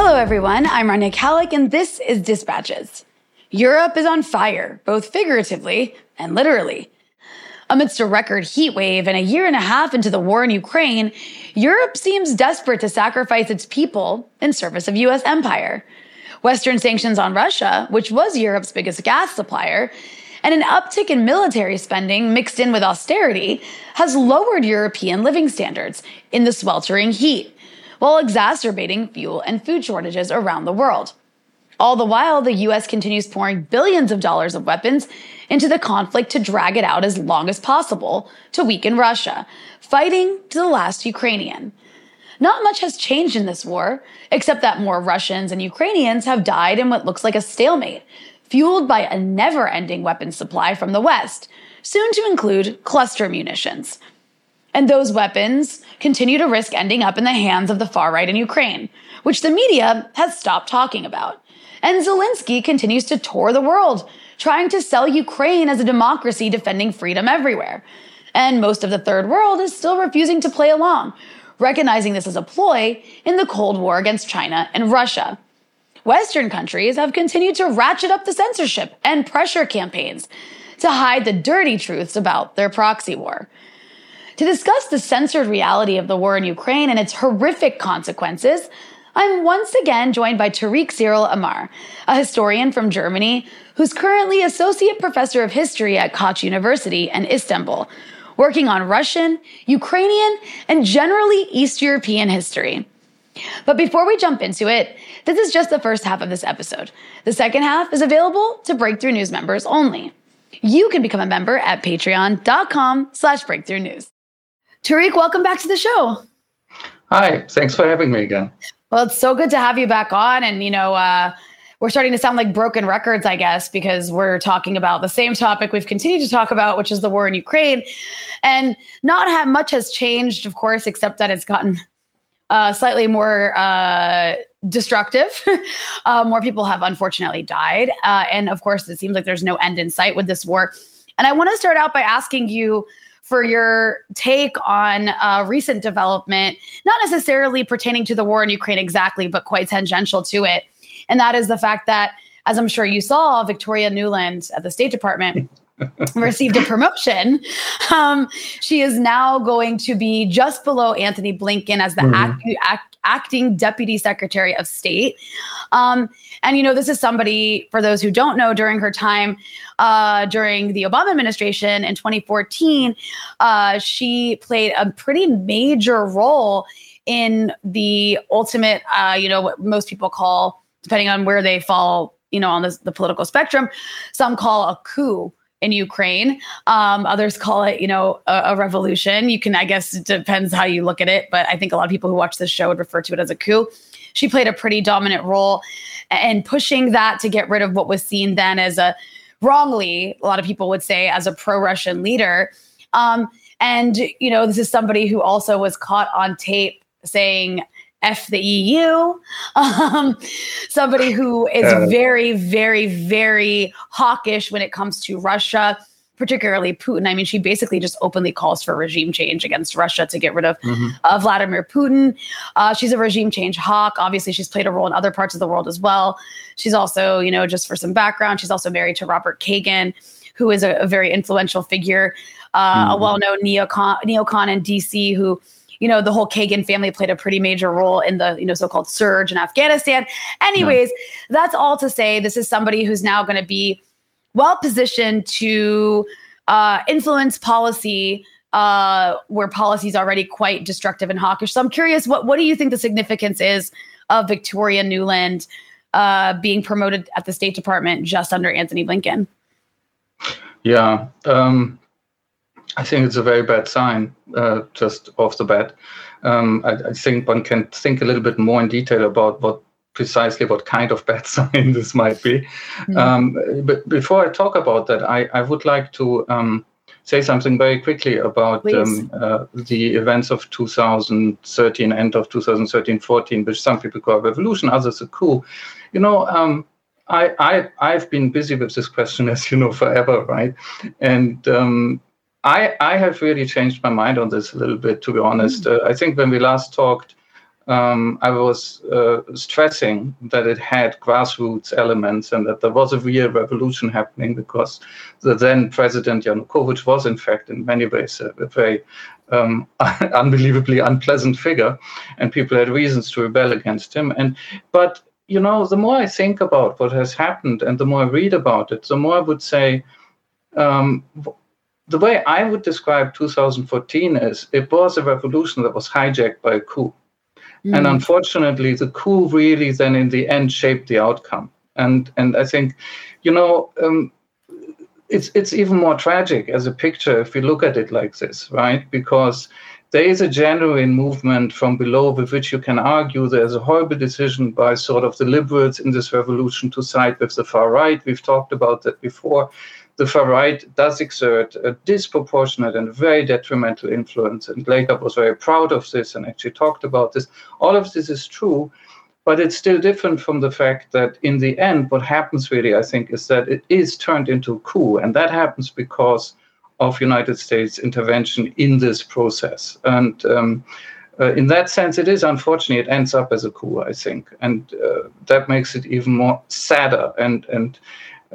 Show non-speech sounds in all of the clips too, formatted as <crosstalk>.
Hello, everyone. I'm Rania Khalek, and this is Dispatches. Europe is on fire, both figuratively and literally. Amidst a record heat wave and a year and a half into the war in Ukraine, Europe seems desperate to sacrifice its people in service of US empire. Western sanctions on Russia, which was Europe's biggest gas supplier, and an uptick in military spending mixed in with austerity has lowered European living standards in the sweltering heat while exacerbating fuel and food shortages around the world. All the while, the US continues pouring billions of dollars of weapons into the conflict to drag it out as long as possible to weaken Russia, fighting to the last Ukrainian. Not much has changed in this war, except that more Russians and Ukrainians have died in what looks like a stalemate, fueled by a never ending weapons supply from the West, soon to include cluster munitions. And those weapons continue to risk ending up in the hands of the far right in Ukraine, which the media has stopped talking about. And Zelensky continues to tour the world, trying to sell Ukraine as a democracy defending freedom everywhere. And most of the third world is still refusing to play along, recognizing this as a ploy in the Cold War against China and Russia. Western countries have continued to ratchet up the censorship and pressure campaigns to hide the dirty truths about their proxy war. To discuss the censored reality of the war in Ukraine and its horrific consequences, I'm once again joined by Tarik Cyril Amar, a historian from Germany who's currently associate professor of history at Koç University in Istanbul, working on Russian, Ukrainian, and generally East European history. But before we jump into it, this is just the first half of this episode. The second half is available to Breakthrough News members only. You can become a member at patreon.com slash breakthrough news. Tarik, welcome back to the show. Hi, thanks for having me again. Well, it's so good to have you back on. And, you know, uh, we're starting to sound like broken records, I guess, because we're talking about the same topic we've continued to talk about, which is the war in Ukraine. And not have much has changed, of course, except that it's gotten uh, slightly more uh, destructive. <laughs> uh, more people have unfortunately died. Uh, and of course, it seems like there's no end in sight with this war. And I want to start out by asking you for your take on uh, recent development, not necessarily pertaining to the war in Ukraine exactly, but quite tangential to it. And that is the fact that, as I'm sure you saw, Victoria Nuland at the State Department received a promotion. Um, she is now going to be just below Antony Blinken as the mm-hmm. act, act, acting Deputy Secretary of State. Um, and, you know, this is somebody, for those who don't know, during her time uh, during the Obama administration in 2014, uh, she played a pretty major role in the ultimate, uh, you know, what most people call, depending on where they fall, you know, on this, the political spectrum, some call a coup in Ukraine. Um, others call it, you know, a, a, revolution. You can, I guess, it depends how you look at it, but I think a lot of people who watch this show would refer to it as a coup. She played a pretty dominant role in pushing that to get rid of what was seen then as a wrongly, a lot of people would say, as a pro-Russian leader. Um, and you know, this is somebody who also was caught on tape saying F the EU. <laughs> Um, somebody who is very, very, very hawkish when it comes to Russia, particularly Putin. I mean, she basically just openly calls for regime change against Russia to get rid of mm-hmm. uh, Vladimir Putin. Uh, she's a regime change hawk. Obviously, she's played a role in other parts of the world as well. She's also, you know, just for some background, she's also married to Robert Kagan, who is a, a very influential figure, uh, mm-hmm. a well known neocon, neocon in DC who you know, the whole Kagan family played a pretty major role in the, you know, so-called surge in Afghanistan. Anyways, that's all to say this is somebody who's now going to be well positioned to uh, influence policy uh, where policy is already quite destructive and hawkish. So I'm curious, what what do you think the significance is of Victoria Nuland uh, being promoted at the State Department just under Antony Blinken? Yeah, um, I think it's a very bad sign uh, just off the bat. Um, I, I, think one can think a little bit more in detail about what precisely what kind of bad <laughs> sign this might be. Mm-hmm. Um, but before I talk about that, I, I would like to um, say something very quickly about um, uh, the events of 2013, end of 2013 14, which some people call revolution, others a coup. You know, um, I, I, I've been busy with this question, <laughs> as you know, forever, right? And um, I, I have really changed my mind on this a little bit, to be honest. Mm. Uh, I think when we last talked, um, I was uh, stressing that it had grassroots elements and that there was a real revolution happening because the then President Yanukovych was, in fact, in many ways, a, a very um, <laughs> unbelievably unpleasant figure, and people had reasons to rebel against him. And but you know, the more I think about what has happened and the more I read about it, the more I would say. Um, the way I would describe 2014 is it was a revolution that was hijacked by a coup. Mm. And unfortunately, the coup really then in the end shaped the outcome. And and I think, you know, um, it's it's even more tragic as a picture if we look at it like this, right? Because there is a genuine movement from below with which you can argue there's a horrible decision by sort of the liberals in this revolution to side with the far right. We've talked about that before the far right does exert a disproportionate and very detrimental influence. And Laker was very proud of this and actually talked about this. All of this is true, but it's still different from the fact that in the end, what happens really, I think, is that it is turned into a coup. And that happens because of United States intervention in this process. And um, uh, in that sense, it is unfortunate. It ends up as a coup, I think, and uh, that makes it even more sadder and and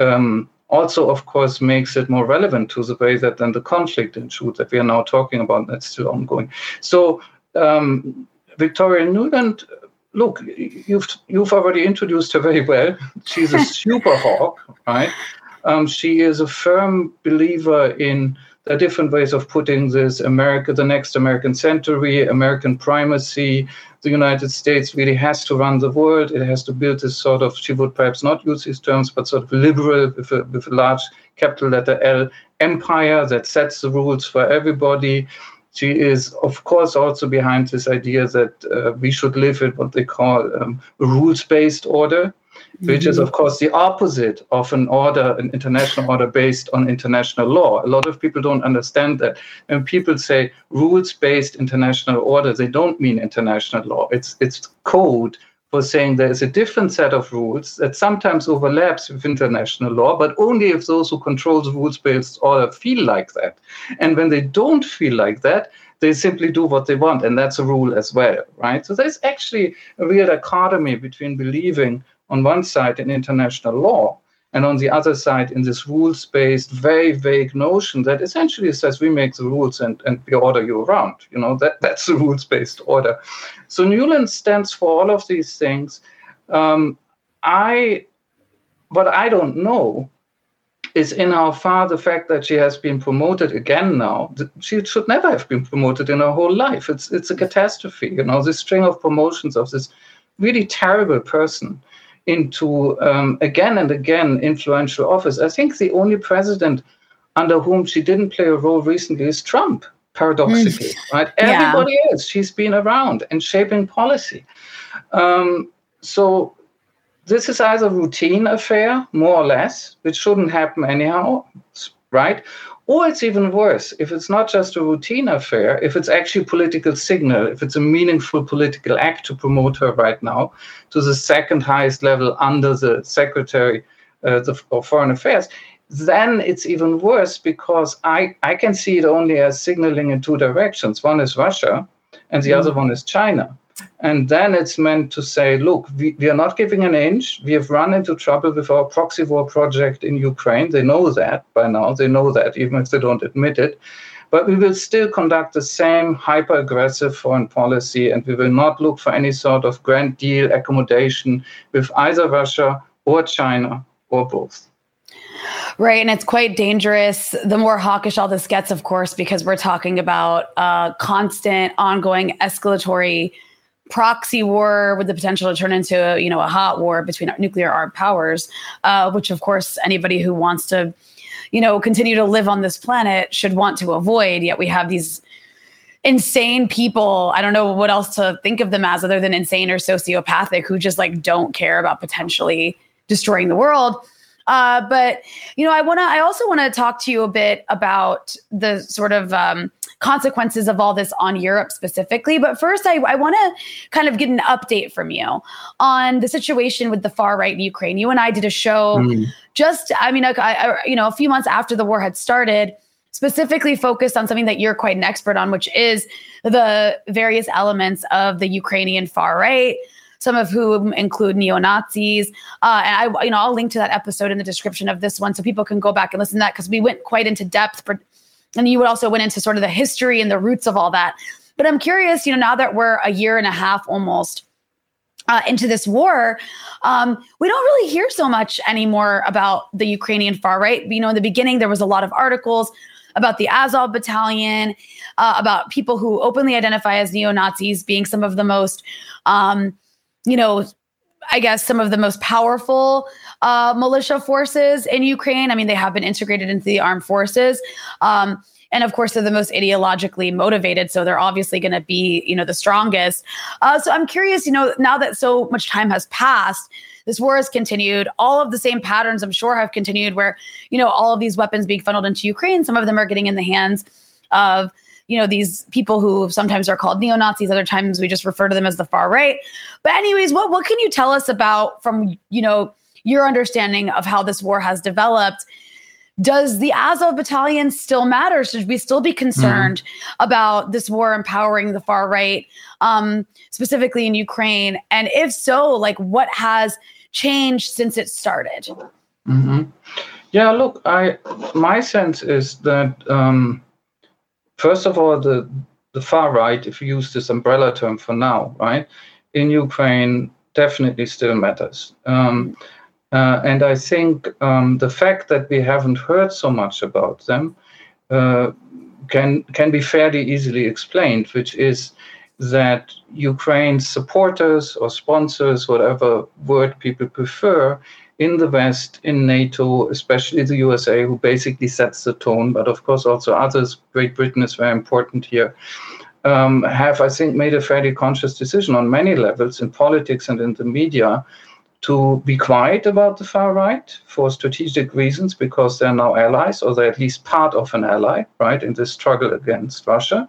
um, also, of course, makes it more relevant to the way that then the conflict ensued that we are now talking about that's still ongoing. So, um, Victoria Nuland, look, you've you've already introduced her very well. She's a <laughs> super hawk, right? Um, she is a firm believer in the different ways of putting this America, the next American century, American primacy, the United States really has to run the world. It has to build this sort of, she would perhaps not use these terms, but sort of liberal with a, with a large capital letter L empire that sets the rules for everybody. She is, of course, also behind this idea that uh, we should live in what they call um, a rules based order which is, mm-hmm. of course, the opposite of an order, an international order based on international law. A lot of people don't understand that. When people say rules based international order, they don't mean international law. It's, it's code for saying there is a different set of rules that sometimes overlaps with international law, but only if those who control the rules based order feel like that. And when they don't feel like that, they simply do what they want. And that's a rule as well, right? So there's actually a real dichotomy between believing on one side in international law, and on the other side in this rules based, very vague notion that essentially says we make the rules and, and we order you around. You know, that, that's the rules based order. So Nuland stands for all of these things. Um, I, what I don't know is in how far the fact that she has been promoted again now. She should never have been promoted in her whole life. It's it's a catastrophe, you know, this string of promotions of this really terrible person into um, again and again influential office. I think the only president under whom she didn't play a role recently is Trump, paradoxically, mm. right? Everybody yeah. else, she's been around and shaping policy. Um, so this is either routine affair, more or less, which shouldn't happen anyhow, right? Or it's even worse if it's not just a routine affair, if it's actually a political signal, if it's a meaningful political act to promote her right now to the second highest level under the Secretary uh, of Foreign Affairs, then it's even worse because I, I can see it only as signaling in two directions. One is Russia, and the mm. other one is China. And then it's meant to say, look, we, we are not giving an inch. We have run into trouble with our proxy war project in Ukraine. They know that by now. They know that, even if they don't admit it. But we will still conduct the same hyper aggressive foreign policy, and we will not look for any sort of grand deal accommodation with either Russia or China or both. Right. And it's quite dangerous. The more hawkish all this gets, of course, because we're talking about a constant, ongoing escalatory proxy war with the potential to turn into you know a hot war between nuclear armed powers, uh, which of course anybody who wants to you know continue to live on this planet should want to avoid. Yet we have these insane people. I don't know what else to think of them as other than insane or sociopathic who just like don't care about potentially destroying the world. Uh, but you know, I want to. I also want to talk to you a bit about the sort of um, consequences of all this on Europe specifically. But first, I, I want to kind of get an update from you on the situation with the far right in Ukraine. You and I did a show mm. just, I mean, I, I, you know, a few months after the war had started specifically focused on something that you're quite an expert on, which is the various elements of the Ukrainian far right, some of whom include neo Nazis. Uh, and I, you know, I'll link to that episode in the description of this one so people can go back and listen to that because we went quite into depth. And you also went into sort of the history and the roots of all that. But I'm curious, you know, now that we're a year and a half almost uh, into this war, um, we don't really hear so much anymore about the Ukrainian far right. You know, in the beginning, there was a lot of articles about the Azov battalion, uh, about people who openly identify as neo Nazis being some of the most, um, you know, I guess some of the most powerful uh, militia forces in Ukraine. I mean, they have been integrated into the armed forces. Um, and of course, they're the most ideologically motivated. So they're obviously going to be, you know, the strongest. Uh, so I'm curious, you know, now that so much time has passed, this war has continued. All of the same patterns, I'm sure, have continued where, you know, all of these weapons being funneled into Ukraine, some of them are getting in the hands of you know these people who sometimes are called neo Nazis, other times we just refer to them as the far right. But anyways, what what can you tell us about from you know your understanding of how this war has developed? Does the Azov battalion still matter? Should we still be concerned mm-hmm. about this war empowering the far right, um, specifically in Ukraine? And if so, like what has changed since it started? Mm-hmm. Yeah, look, I my sense is that um, first of all, the the far right, if you use this umbrella term for now, right, in Ukraine definitely still matters. Um, uh, and I think um, the fact that we haven't heard so much about them uh, can can be fairly easily explained, which is that Ukraine's supporters or sponsors, whatever word people prefer, in the West, in NATO, especially the USA, who basically sets the tone, but of course also others, Great Britain is very important here, um, have, I think, made a fairly conscious decision on many levels in politics and in the media to be quiet about the far right for strategic reasons because they're now allies or they're at least part of an ally, right, in this struggle against Russia.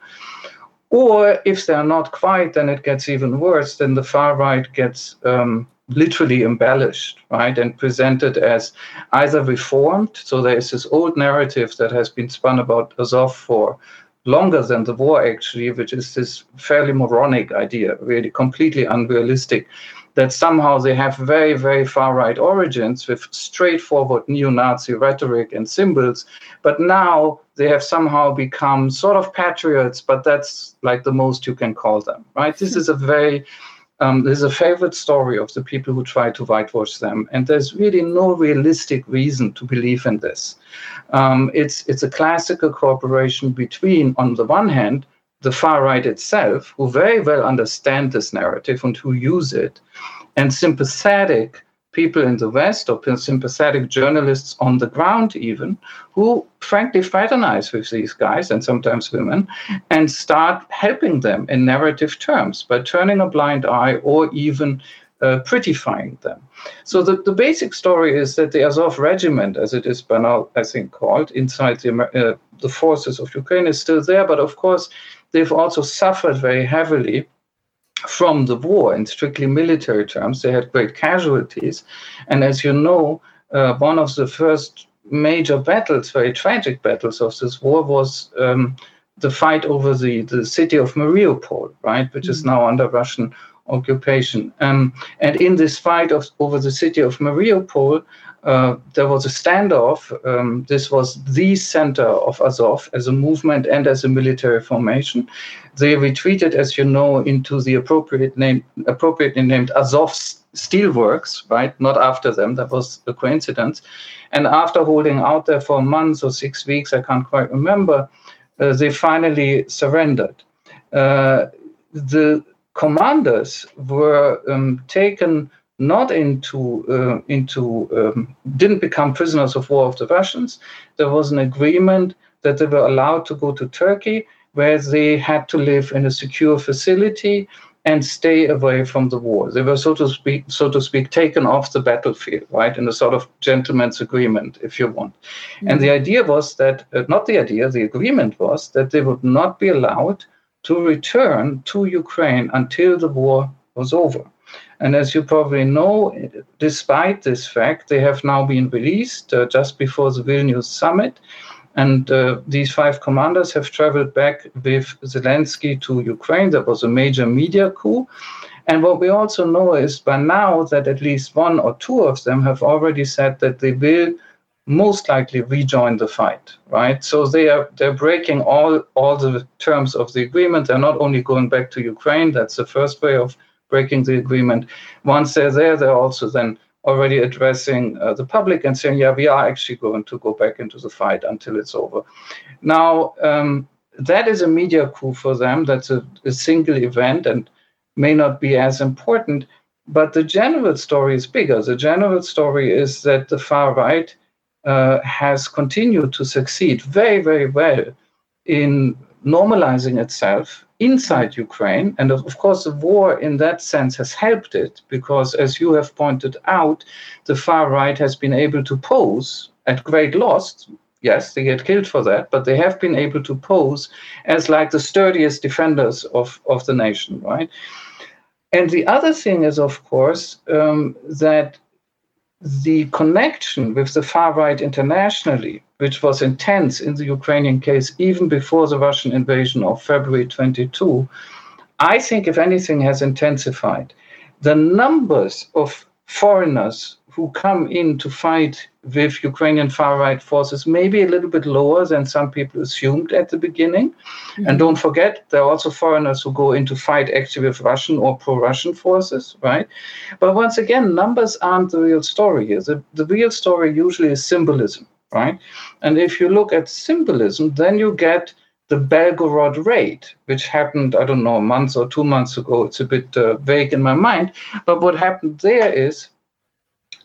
Or if they're not quiet, then it gets even worse. Then the far right gets um, literally embellished, right, and presented as either reformed. So there is this old narrative that has been spun about Azov for longer than the war, actually, which is this fairly moronic idea, really completely unrealistic, that somehow they have very, very far right origins with straightforward neo Nazi rhetoric and symbols. But now they have somehow become sort of patriots, but that's like the most you can call them, right? This is a very um, there's a favorite story of the people who try to whitewash them, and there's really no realistic reason to believe in this. Um, it's it's a classical cooperation between, on the one hand, the far right itself, who very well understand this narrative and who use it, and sympathetic people in the West or sympathetic journalists on the ground, even, who frankly fraternize with these guys and sometimes women and start helping them in narrative terms by turning a blind eye or even uh, prettifying them. So the, the basic story is that the Azov regiment, as it is by now, I think, called inside the, uh, the forces of Ukraine, is still there. But of course, they've also suffered very heavily from the war in strictly military terms. They had great casualties. And as you know, uh, one of the first major battles, very tragic battles of this war, was um, the fight over the, the city of Mariupol, right, which mm-hmm. is now under Russian occupation. Um, and in this fight of, over the city of Mariupol, uh, there was a standoff. Um, this was the center of Azov as a movement and as a military formation. They retreated, as you know, into the appropriate name, appropriately named Azov Steelworks, right? Not after them. That was a coincidence. And after holding out there for months or six weeks, I can't quite remember, uh, they finally surrendered. Uh, the commanders were um, taken not into uh, into um, didn't become prisoners of war of the Russians. There was an agreement that they were allowed to go to Turkey, where they had to live in a secure facility and stay away from the war. They were, so to speak, so to speak, taken off the battlefield, right, in a sort of gentleman's agreement, if you want. Mm-hmm. And the idea was that, uh, not the idea, the agreement was that they would not be allowed to return to Ukraine until the war was over. And as you probably know, despite this fact, they have now been released uh, just before the Vilnius summit. And uh, these five commanders have traveled back with Zelensky to Ukraine. That was a major media coup. And what we also know is by now that at least one or two of them have already said that they will most likely rejoin the fight, right? So they are they're breaking all all the terms of the agreement. They're not only going back to Ukraine. That's the first way of breaking the agreement. Once they're there, they're also then already addressing uh, the public and saying, yeah, we are actually going to go back into the fight until it's over. Now, um, that is a media coup for them. That's a, a single event and may not be as important. But the general story is bigger. The general story is that the far right uh, has continued to succeed very, very well in normalizing itself inside Ukraine. And of, course, the war in that sense has helped it because, as you have pointed out, the far right has been able to pose at great loss. Yes, they get killed for that, but they have been able to pose as like the sturdiest defenders of, of the nation, right? And the other thing is, of course, um, that the connection with the far right internationally, which was intense in the Ukrainian case even before the Russian invasion of February 22, I think, if anything, has intensified. The numbers of foreigners who come in to fight with Ukrainian far right forces may be a little bit lower than some people assumed at the beginning. Mm-hmm. And don't forget, there are also foreigners who go in to fight actually with Russian or pro Russian forces, right? But once again, numbers aren't the real story here. The, the real story usually is symbolism, right? And if you look at symbolism, then you get the Belgorod raid, which happened, I don't know, a month or two months ago. It's a bit uh, vague in my mind. But what happened there is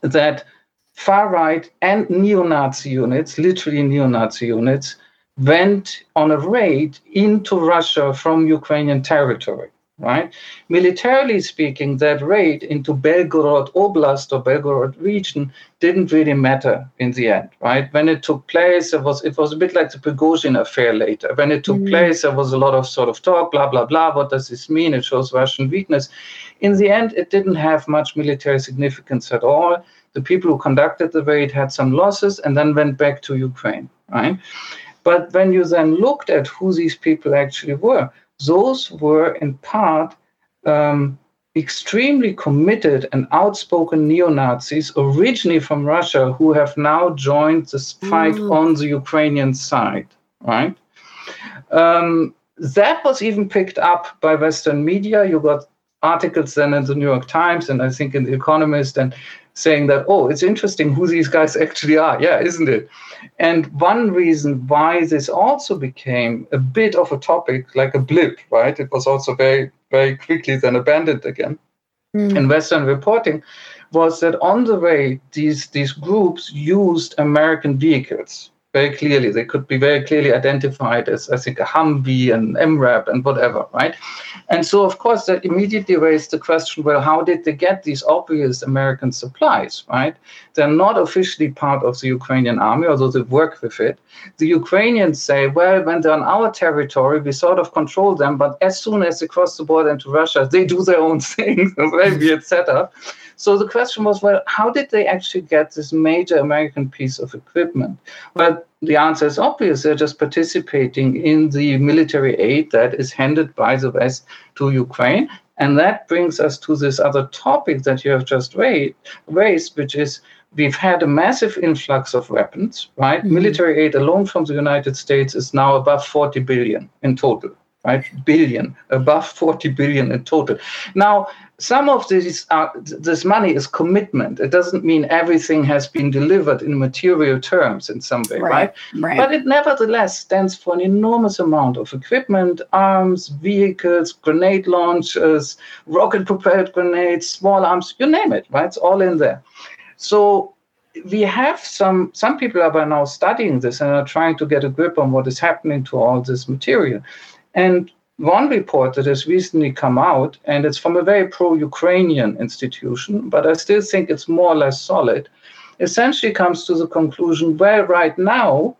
that far right and neo Nazi units, literally neo Nazi units, went on a raid into Russia from Ukrainian territory. Right? Militarily speaking, that raid into Belgorod Oblast or Belgorod region didn't really matter in the end, right? When it took place, it was it was a bit like the Prigozhin affair later. When it took mm. place, there was a lot of sort of talk, blah blah blah. What does this mean? It shows Russian weakness. In the end, it didn't have much military significance at all the people who conducted the raid had some losses and then went back to Ukraine, right? But when you then looked at who these people actually were, those were in part um, extremely committed and outspoken neo Nazis, originally from Russia, who have now joined this fight mm. on the Ukrainian side, right? Um, that was even picked up by Western media. You got articles then in the New York Times and I think in The Economist and saying that, oh, it's interesting who these guys actually are. Yeah, isn't it? And one reason why this also became a bit of a topic, like a blip, right? It was also very, very quickly then abandoned again mm. in Western reporting, was that on the way, these, these groups used American vehicles very clearly. They could be very clearly identified as, I think, a Humvee and MRAP and whatever, right? And so, of course, that immediately raised the question well, how did they get these obvious American supplies, right? They're not officially part of the Ukrainian army, although they work with it. The Ukrainians say, well, when they're on our territory, we sort of control them, but as soon as they cross the border into Russia, they do their own <laughs> thing, very weird setup. So the question was, well, how did they actually get this major American piece of equipment? Well, the answer is obvious. They're just participating in the military aid that is handed by the West to Ukraine. And that brings us to this other topic that you have just raised, which is we've had a massive influx of weapons, right? Mm-hmm. Military aid alone from the United States is now above 40 billion in total, right? Billion, above 40 billion in total. Now, some of this uh, this money is commitment. It doesn't mean everything has been delivered in material terms in some way, right? right? right? But it nevertheless stands for an enormous amount of equipment, arms, vehicles, grenade launchers, rocket-propelled grenades, small arms, you name it, right? It's all in there. So we have some some people are by now studying this and are trying to get a grip on what is happening to all this material. And one report that has recently come out, and it's from a very pro Ukrainian institution, but I still think it's more or less solid, essentially comes to the conclusion where right now,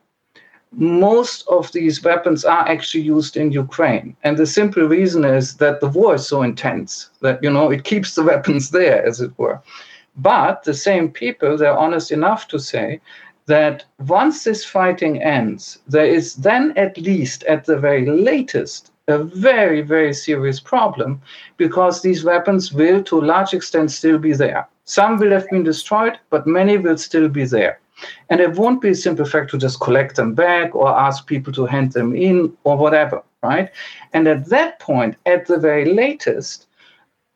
most of these weapons are actually used in Ukraine. And the simple reason is that the war is so intense that, you know, it keeps the <laughs> weapons there, as it were. But the same people, they're honest enough to say that once this fighting ends, there is then at least, at the very latest, a very, very serious problem because these weapons will, to a large extent, still be there. Some will have been destroyed, but many will still be there. And it won't be a simple fact to just collect them back or ask people to hand them in or whatever, right? And at that point, at the very latest,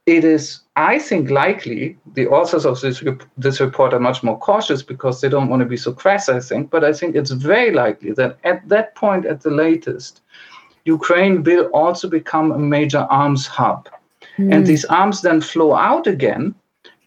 it is, I think, likely the authors of this, this report are much more cautious because they don't want to be so crass, I think. But I think it's very likely that at that point, at the latest, Ukraine will also become a major arms hub. Mm. And these arms then flow out again.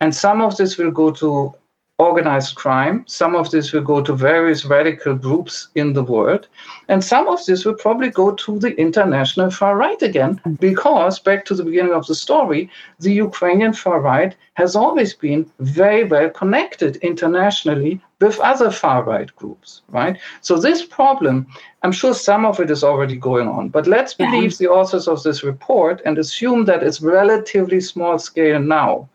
And some of this will go to organized crime. Some of this will go to various radical groups in the world. And some of this will probably go to the international far right again, because back to the beginning of the story, the Ukrainian far right has always been very well connected internationally with other far right groups, right? So this problem, I'm sure some of it is already going on, but let's believe the authors of this report and assume that it's relatively small scale now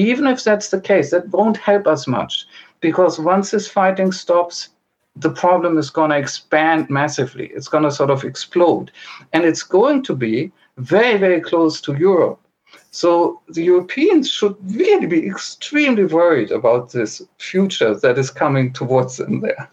even if that's the case, that won't help us much because once this fighting stops, the problem is going to expand massively. It's going to sort of explode. And it's going to be very, very close to Europe. So the Europeans should really be extremely worried about this future that is coming towards them there.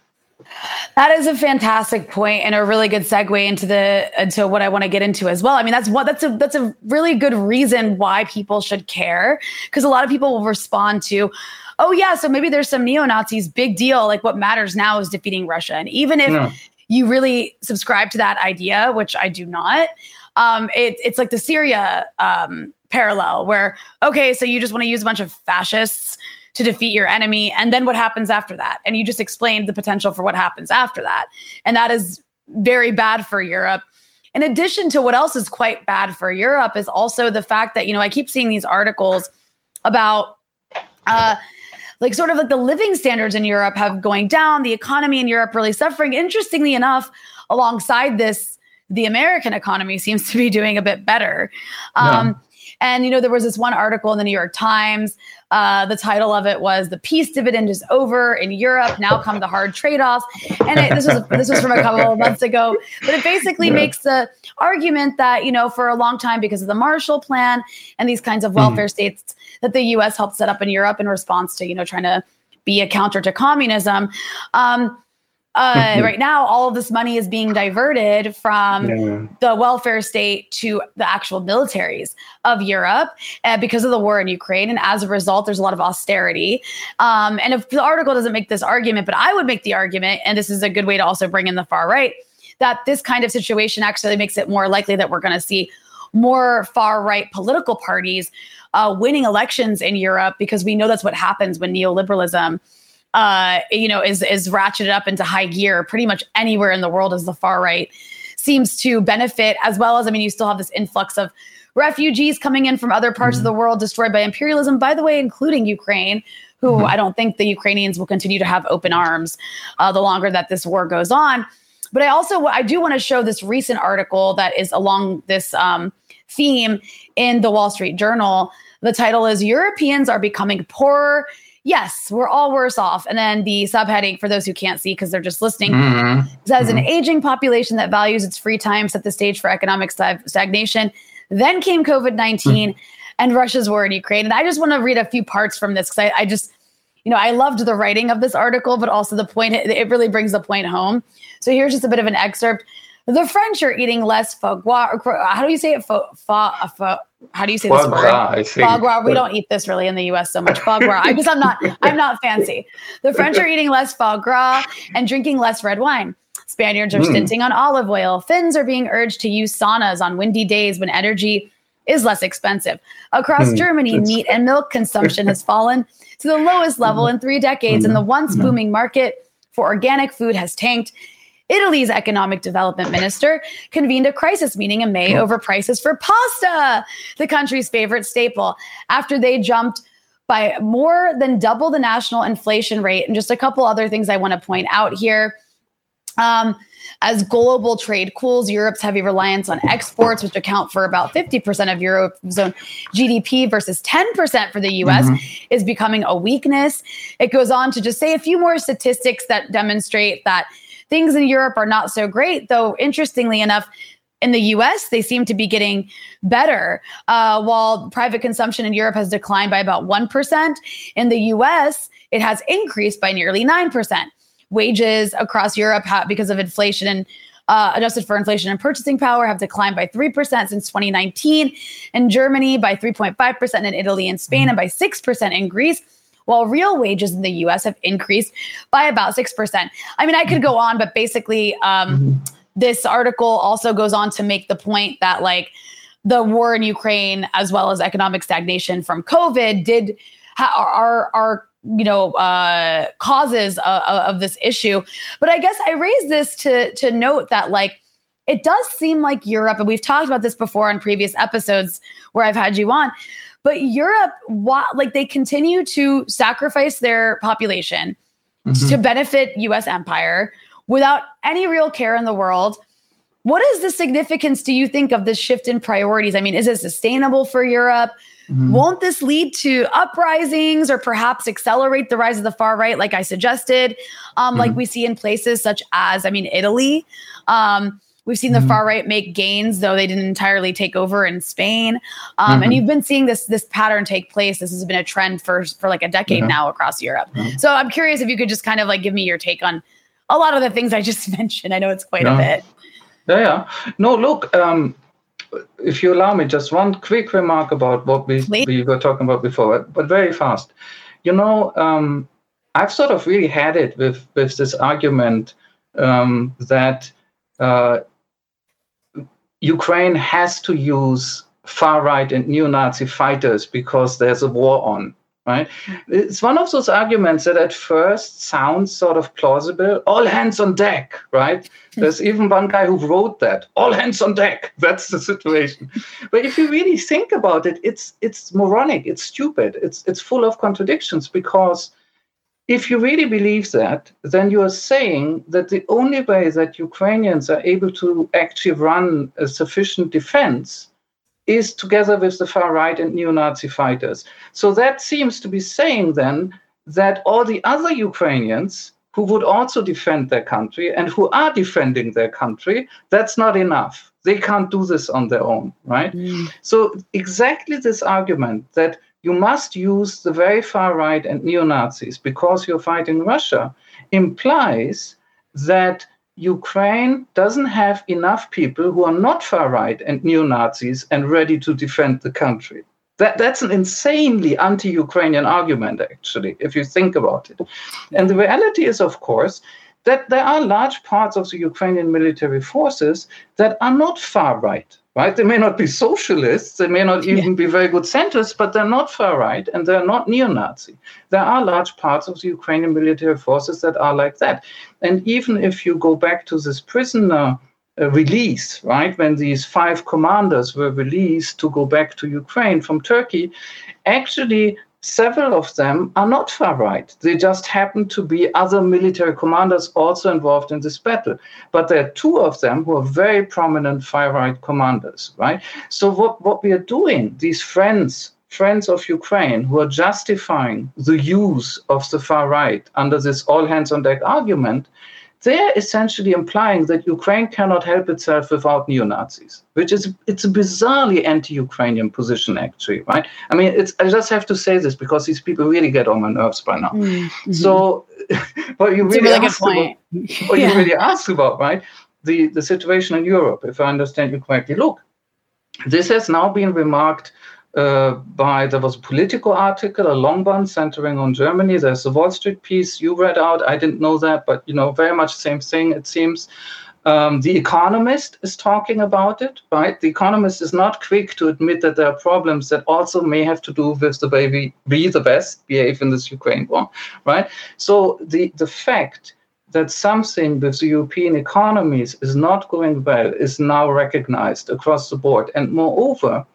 That is a fantastic point and a really good segue into the into what I want to get into as well. I mean, that's what that's a that's a really good reason why people should care because a lot of people will respond to, oh yeah, so maybe there's some neo Nazis. Big deal. Like what matters now is defeating Russia, and even if no. you really subscribe to that idea, which I do not, um, it, it's like the Syria um, parallel where okay, so you just want to use a bunch of fascists to defeat your enemy. And then what happens after that? And you just explained the potential for what happens after that. And that is very bad for Europe. In addition to what else is quite bad for Europe is also the fact that, you know, I keep seeing these articles about, uh, like sort of like the living standards in Europe have going down, the economy in Europe really suffering. Interestingly enough, alongside this, the American economy seems to be doing a bit better. Um, yeah. And, you know, there was this one article in the New York Times. Uh, the title of it was "The Peace Dividend is Over in Europe. Now come the hard trade-offs." And it, this was this was from a couple of <laughs> months ago, but it basically yeah. makes the argument that you know for a long time because of the Marshall Plan and these kinds of welfare mm. states that the U.S. helped set up in Europe in response to you know trying to be a counter to communism. Um, uh, right now, all of this money is being diverted from yeah. the welfare state to the actual militaries of Europe uh, because of the war in Ukraine. And as a result, there's a lot of austerity. Um, and if the article doesn't make this argument, but I would make the argument, and this is a good way to also bring in the far right, that this kind of situation actually makes it more likely that we're going to see more far right political parties uh, winning elections in Europe because we know that's what happens when neoliberalism uh, you know, is is ratcheted up into high gear pretty much anywhere in the world as the far right seems to benefit, as well as I mean, you still have this influx of refugees coming in from other parts mm-hmm. of the world destroyed by imperialism, by the way, including Ukraine, who mm-hmm. I don't think the Ukrainians will continue to have open arms uh, the longer that this war goes on. But I also I do want to show this recent article that is along this um, theme in the Wall Street Journal. The title is Europeans are becoming poorer yes, we're all worse off. And then the subheading, for those who can't see because they're just listening, mm-hmm. says mm-hmm. an aging population that values its free time set the stage for economic stagnation. Then came COVID 19 mm-hmm. and Russia's war in Ukraine. And I just want to read a few parts from this because I, I, just, you know, I loved the writing of this article, but also the point, it, it really brings the point home. So here's just a bit of an excerpt. The French are eating less foie gras. How do you say it? Foie, how do you say foie this gras, word? Foie gras. We don't eat this really in the U.S. so much. Foie gras. I guess I'm not. I'm not fancy. The French are eating less foie gras and drinking less red wine. Spaniards are mm. stinting on olive oil. Finns are being urged to use saunas on windy days when energy is less expensive. Across mm, Germany, meat and milk consumption has fallen to the lowest level in three decades, and the once hmm. booming market for organic food has tanked. Italy's economic development minister convened a crisis meeting in May over prices for pasta, the country's favorite staple, after they jumped by more than double the national inflation rate. And just a couple other things I want to point out here. Um, as global trade cools, Europe's heavy reliance on exports, which account for about 50% of Eurozone GDP versus 10% for the US, mm-hmm. is becoming a weakness. It goes on to just say a few more statistics that demonstrate that things in Europe are not so great, though, interestingly enough, in the US, they seem to be getting better. Uh, while private consumption in Europe has declined by about 1%, in the US, it has increased by nearly 9%. Wages across Europe, have, because of inflation and uh, adjusted for inflation and purchasing power, have declined by 3% since 2019. In Germany, by 3.5%, in Italy and Spain, mm-hmm. and by 6% in Greece while real wages in the US have increased by about 6%. I mean, I could go on, but basically, um, mm-hmm. this article also goes on to make the point that, like, the war in Ukraine, as well as economic stagnation from COVID, did ha- are, are you know uh, causes of, of this issue. But I guess I raise this to to note that like it does seem like Europe, and we've talked about this before on previous episodes where I've had you on, but Europe, like they continue to sacrifice their population mm-hmm. to benefit US empire without any real care in the world. What is the significance, do you think, of this shift in priorities? I mean, is it sustainable for Europe? Mm-hmm. Won't this lead to uprisings or perhaps accelerate the rise of the far right, like I suggested, um, mm-hmm. like we see in places such as, I mean, Italy? Um, we've seen the mm-hmm. far right make gains, though they didn't entirely take over in Spain. Um, and mm-hmm. you've been seeing this this pattern take place. This has been a trend for for like a decade mm-hmm. now across Europe. Mm-hmm. So I'm curious if you could just kind of like give me your take on a lot of the things I just <laughs> mentioned. I know it's quite yeah. a bit. Yeah, yeah. No, look. Um, if you allow me, just one quick remark about what we, we were talking about before, but very fast. You know, um, I've sort of really had it with, with this argument um, that uh, Ukraine has to use far right and neo Nazi fighters because there's a war on right? It's one of those arguments that at first sounds sort of plausible. All hands on deck, right? There's even one guy who wrote that. All hands on deck. <laughs> That's the situation. but if you really think about it, it's it's moronic. It's stupid. It's it's full of contradictions because if you really believe that, then you are saying that the only way that Ukrainians are able to actually run a sufficient defense is together with the far right and neo Nazi fighters. So that seems to be saying then that all the other Ukrainians who would also defend their country and who are defending their country, that's not enough. They can't do this on their own, right? Mm. So, exactly this argument that you must use the very far right and neo Nazis because you're fighting Russia implies that Ukraine doesn't have enough people who are not far right and neo Nazis and ready to defend the country. That, that's an insanely anti Ukrainian argument, actually, if you think about it. And the reality is, of course, that there are large parts of the Ukrainian military forces that are not far right right? They may not be socialists, they may not even yeah. be very good centrists, but they're not far right and they're not neo Nazi. There are large parts of the Ukrainian military forces that are like that. And even if you go back to this prisoner uh, release, right, when these five commanders were released to go back to Ukraine from Turkey, actually several of them are not far right. They just happen to be other military commanders also involved in this battle. But there are two of them who are very prominent far right commanders, right? So what, what we are doing, these friends, friends of Ukraine who are justifying the use of the far right under this all hands on deck argument, they're essentially implying that Ukraine cannot help itself without neo-Nazis, which is it's a bizarrely anti-Ukrainian position, actually, right? I mean, it's I just have to say this because these people really get on my nerves by now. Mm-hmm. So, <laughs> what you really, really asked about, what yeah. you really asked about, right? The the situation in Europe, if I understand you correctly. Look, this has now been remarked uh, by there was a political article, a long one centering on Germany. There's a Wall Street piece you read out. I didn't know that, but you know, very much same thing. It seems. Um, the Economist is talking about it, right? The Economist is not quick to admit that there are problems that also may have to do with the way we, we the best, behave in this Ukraine war, right? So the the fact that something with the European economies is not going well is now recognized across the board, and moreover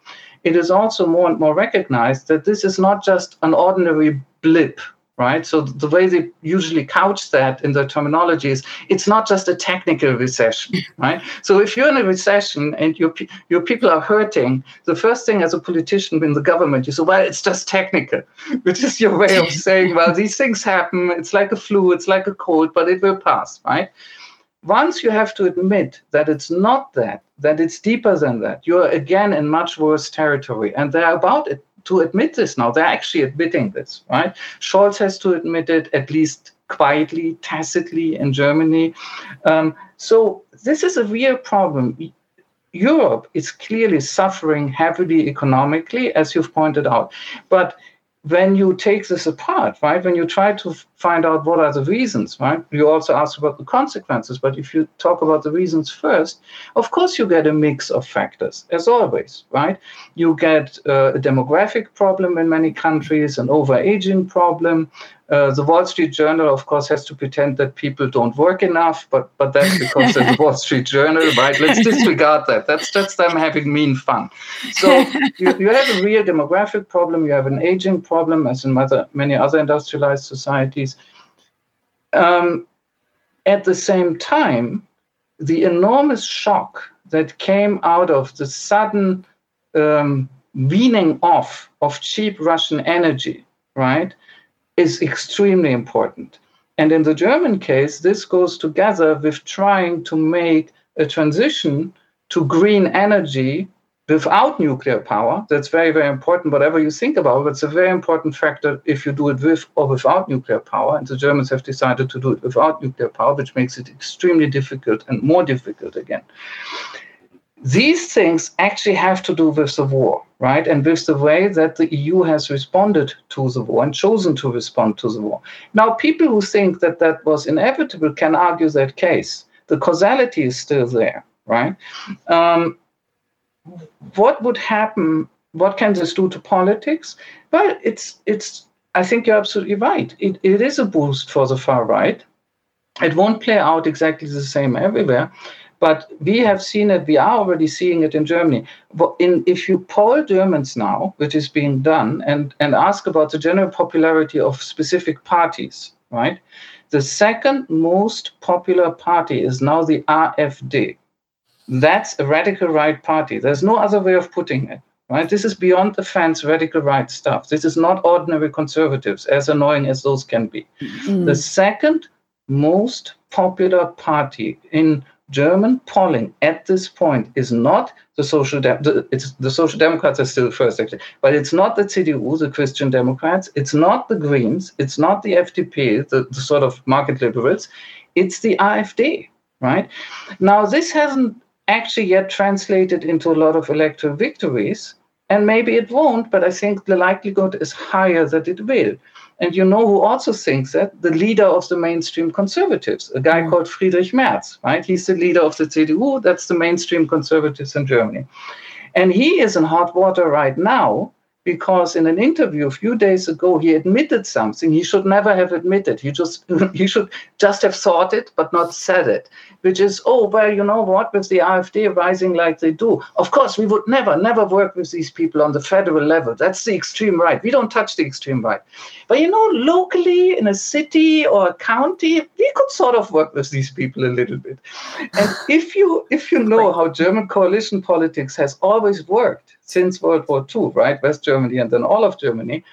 it is also more and more recognized that this is not just an ordinary blip, right? So the way they usually couch that in their terminology is it's not just a technical recession, <laughs> right? So if you're in a recession and your your people are hurting, the first thing as a politician in the government, you say, well, it's just technical, <laughs> which is your way of saying, well, <laughs> these things happen. It's like a flu, it's like a cold, but it will pass, right? Once you have to admit that it's not that, that it's deeper than that, you're again in much worse territory. And they're about it to admit this now. They're actually admitting this, right? Scholz has to admit it, at least quietly, tacitly in Germany. Um, so this is a real problem. Europe is clearly suffering heavily economically, as you've pointed out. But when you take this apart, right, when you try to find out what are the reasons, right, you also ask about the consequences. But if you talk about the reasons first, of course you get a mix of factors, as always, right? You get uh, a demographic problem in many countries, an overaging problem, uh, the Wall Street Journal, of course, has to pretend that people don't work enough, but but that's because of the <laughs> Wall Street Journal, right? Let's disregard that. That's just them having mean fun. So you, you have a real demographic problem. You have an aging problem, as in other, many other industrialized societies. Um, at the same time, the enormous shock that came out of the sudden um, weaning off of cheap Russian energy, right? is extremely important. And in the German case, this goes together with trying to make a transition to green energy without nuclear power. That's very, very important, whatever you think about it. It's a very important factor if you do it with or without nuclear power. And the Germans have decided to do it without nuclear power, which makes it extremely difficult and more difficult again these things actually have to do with the war, right? And with the way that the EU has responded to the war and chosen to respond to the war. Now, people who think that that was inevitable can argue that case. The causality is still there, right? Um, what would happen? What can this do to politics? Well, it's it's. I think you're absolutely right. It, it is a boost for the far right. It won't play out exactly the same everywhere, but we have seen it, we are already seeing it in Germany. In, if you poll Germans now, which is being done, and, and ask about the general popularity of specific parties, right? The second most popular party is now the AfD. That's a radical right party. There's no other way of putting it. Right? This is beyond the fence radical right stuff. This is not ordinary conservatives, as annoying as those can be. Mm. The second most popular party in German polling at this point is not the social de- the, it's the social democrats are still first actually, but it's not the CDU, the Christian Democrats, it's not the Greens, it's not the FDP, the, the sort of market liberals, it's the AfD, right? Now this hasn't actually yet translated into a lot of electoral victories, and maybe it won't, but I think the likelihood is higher that it will. And you know who also thinks that? The leader of the mainstream conservatives, a guy mm. called Friedrich Merz, right? He's the leader of the CDU, that's the mainstream conservatives in Germany. And he is in hot water right now because in an interview a few days ago he admitted something he should never have admitted. He just <laughs> he should just have thought it but not said it which is oh well you know what? With the afd rising like they do of course we would never never work with these people on the federal level. That's the extreme right. We don't touch the extreme right. But you know locally in a city or a county we could sort of work with these people a little bit. And if you if you know how german coalition politics has always worked since World War II, right? West Germany and then all of Germany.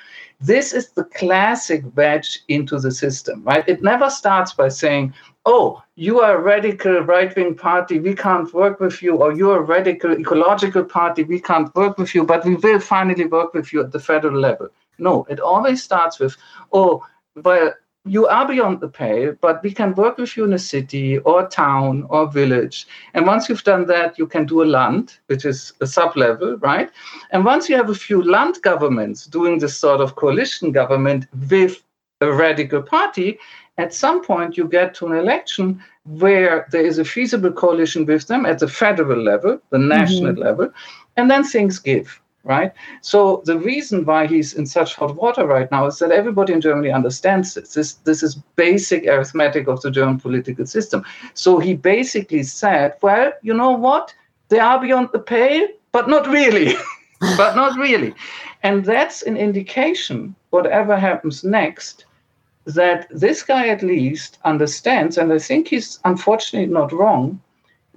This is the classic wedge into the system, right? It never starts by saying, oh, you are a radical right wing party, we can't work with you, or you're a radical ecological party, we can't work with you, but we will finally work with you at the federal level. No, it always starts with, oh, well, you are beyond the pale, but we can work with you in a city or town or village. And once you've done that, you can do a land, which is a sub level, right? And once you have a few land governments doing this sort of coalition government with a radical party, at some point you get to an election where there is a feasible coalition with them at the federal level, the national mm-hmm. level, and then things give right? So the reason why he's in such hot water right now is that everybody in Germany understands this. This, this is basic arithmetic of the German political system. So he basically said, well, you know what? They are beyond the pale, but not really. <laughs> but not really. And that's an indication, whatever happens next, that this guy at least understands, and I think he's unfortunately not wrong,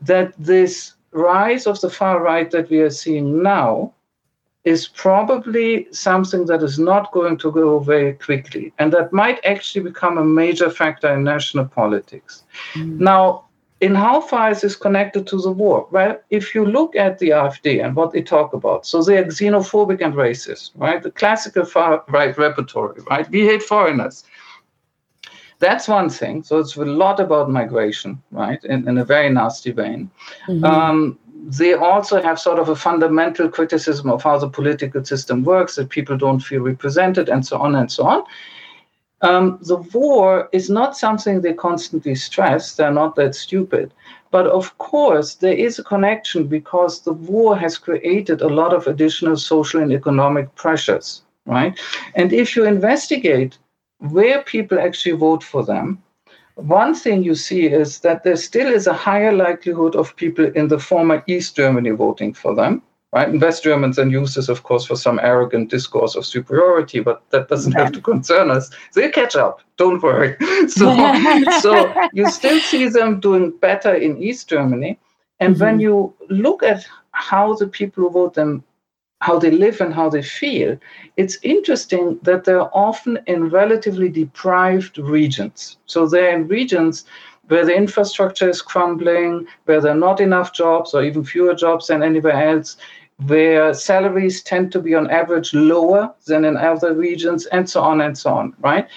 that this rise of the far right that we are seeing now is probably something that is not going to go very quickly, and that might actually become a major factor in national politics. Mm. Now, in how far is this connected to the war? Well, if you look at the AfD and what they talk about, so they are xenophobic and racist, right? The classical far right repertory, right? We hate foreigners. That's one thing. So it's a lot about migration, right? In, in a very nasty vein. Mm-hmm. Um, they also have sort of a fundamental criticism of how the political system works, that people don't feel represented, and so on and so on. Um, the war is not something they constantly stress, they're not that stupid. But of course, there is a connection because the war has created a lot of additional social and economic pressures, right? And if you investigate where people actually vote for them, one thing you see is that there still is a higher likelihood of people in the former East Germany voting for them. Right? And West Germans then use this, of course, for some arrogant discourse of superiority, but that doesn't have to concern us. They catch up. Don't worry. <laughs> So, <laughs> so you still see them doing better in East Germany. And mm-hmm. when you look at how the people who vote them how they live and how they feel, it's interesting that they're often in relatively deprived regions. So they're in regions where the infrastructure is crumbling, where there are not enough jobs or even fewer jobs than anywhere else, where salaries tend to be on average lower than in other regions, and so on and so on, right?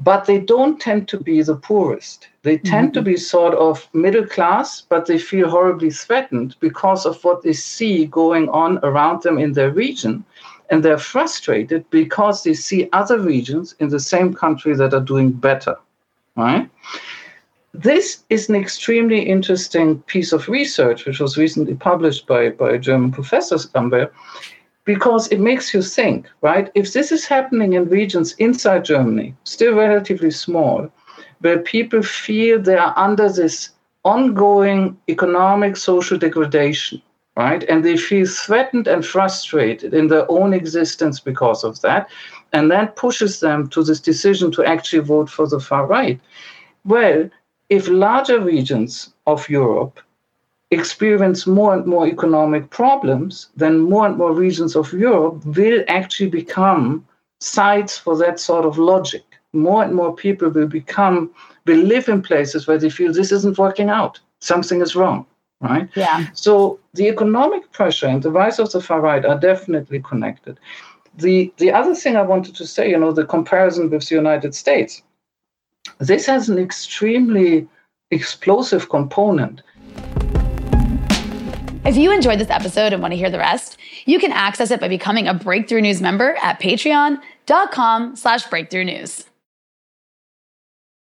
But they don't tend to be the poorest. They tend mm-hmm. to be sort of middle class, but they feel horribly threatened because of what they see going on around them in their region. And they're frustrated because they see other regions in the same country that are doing better, right? This is an extremely interesting piece of research, which was recently published by, by a German professor, Scamber, because it makes you think, right? If this is happening in regions inside Germany, still relatively small, where people feel they are under this ongoing economic social degradation, right? And they feel threatened and frustrated in their own existence because of that. And that pushes them to this decision to actually vote for the far right. Well, if larger regions of Europe experience more and more economic problems, then more and more regions of Europe will actually become sites for that sort of logic. More and more people will become, will live in places where they feel this isn't working out, something is wrong, right? Yeah. So the economic pressure and the rise of the far right are definitely connected. The, the other thing I wanted to say, you know, the comparison with the United States, this has an extremely explosive component if you enjoyed this episode and want to hear the rest, you can access it by becoming a Breakthrough News member at patreon.com slash breakthrough news.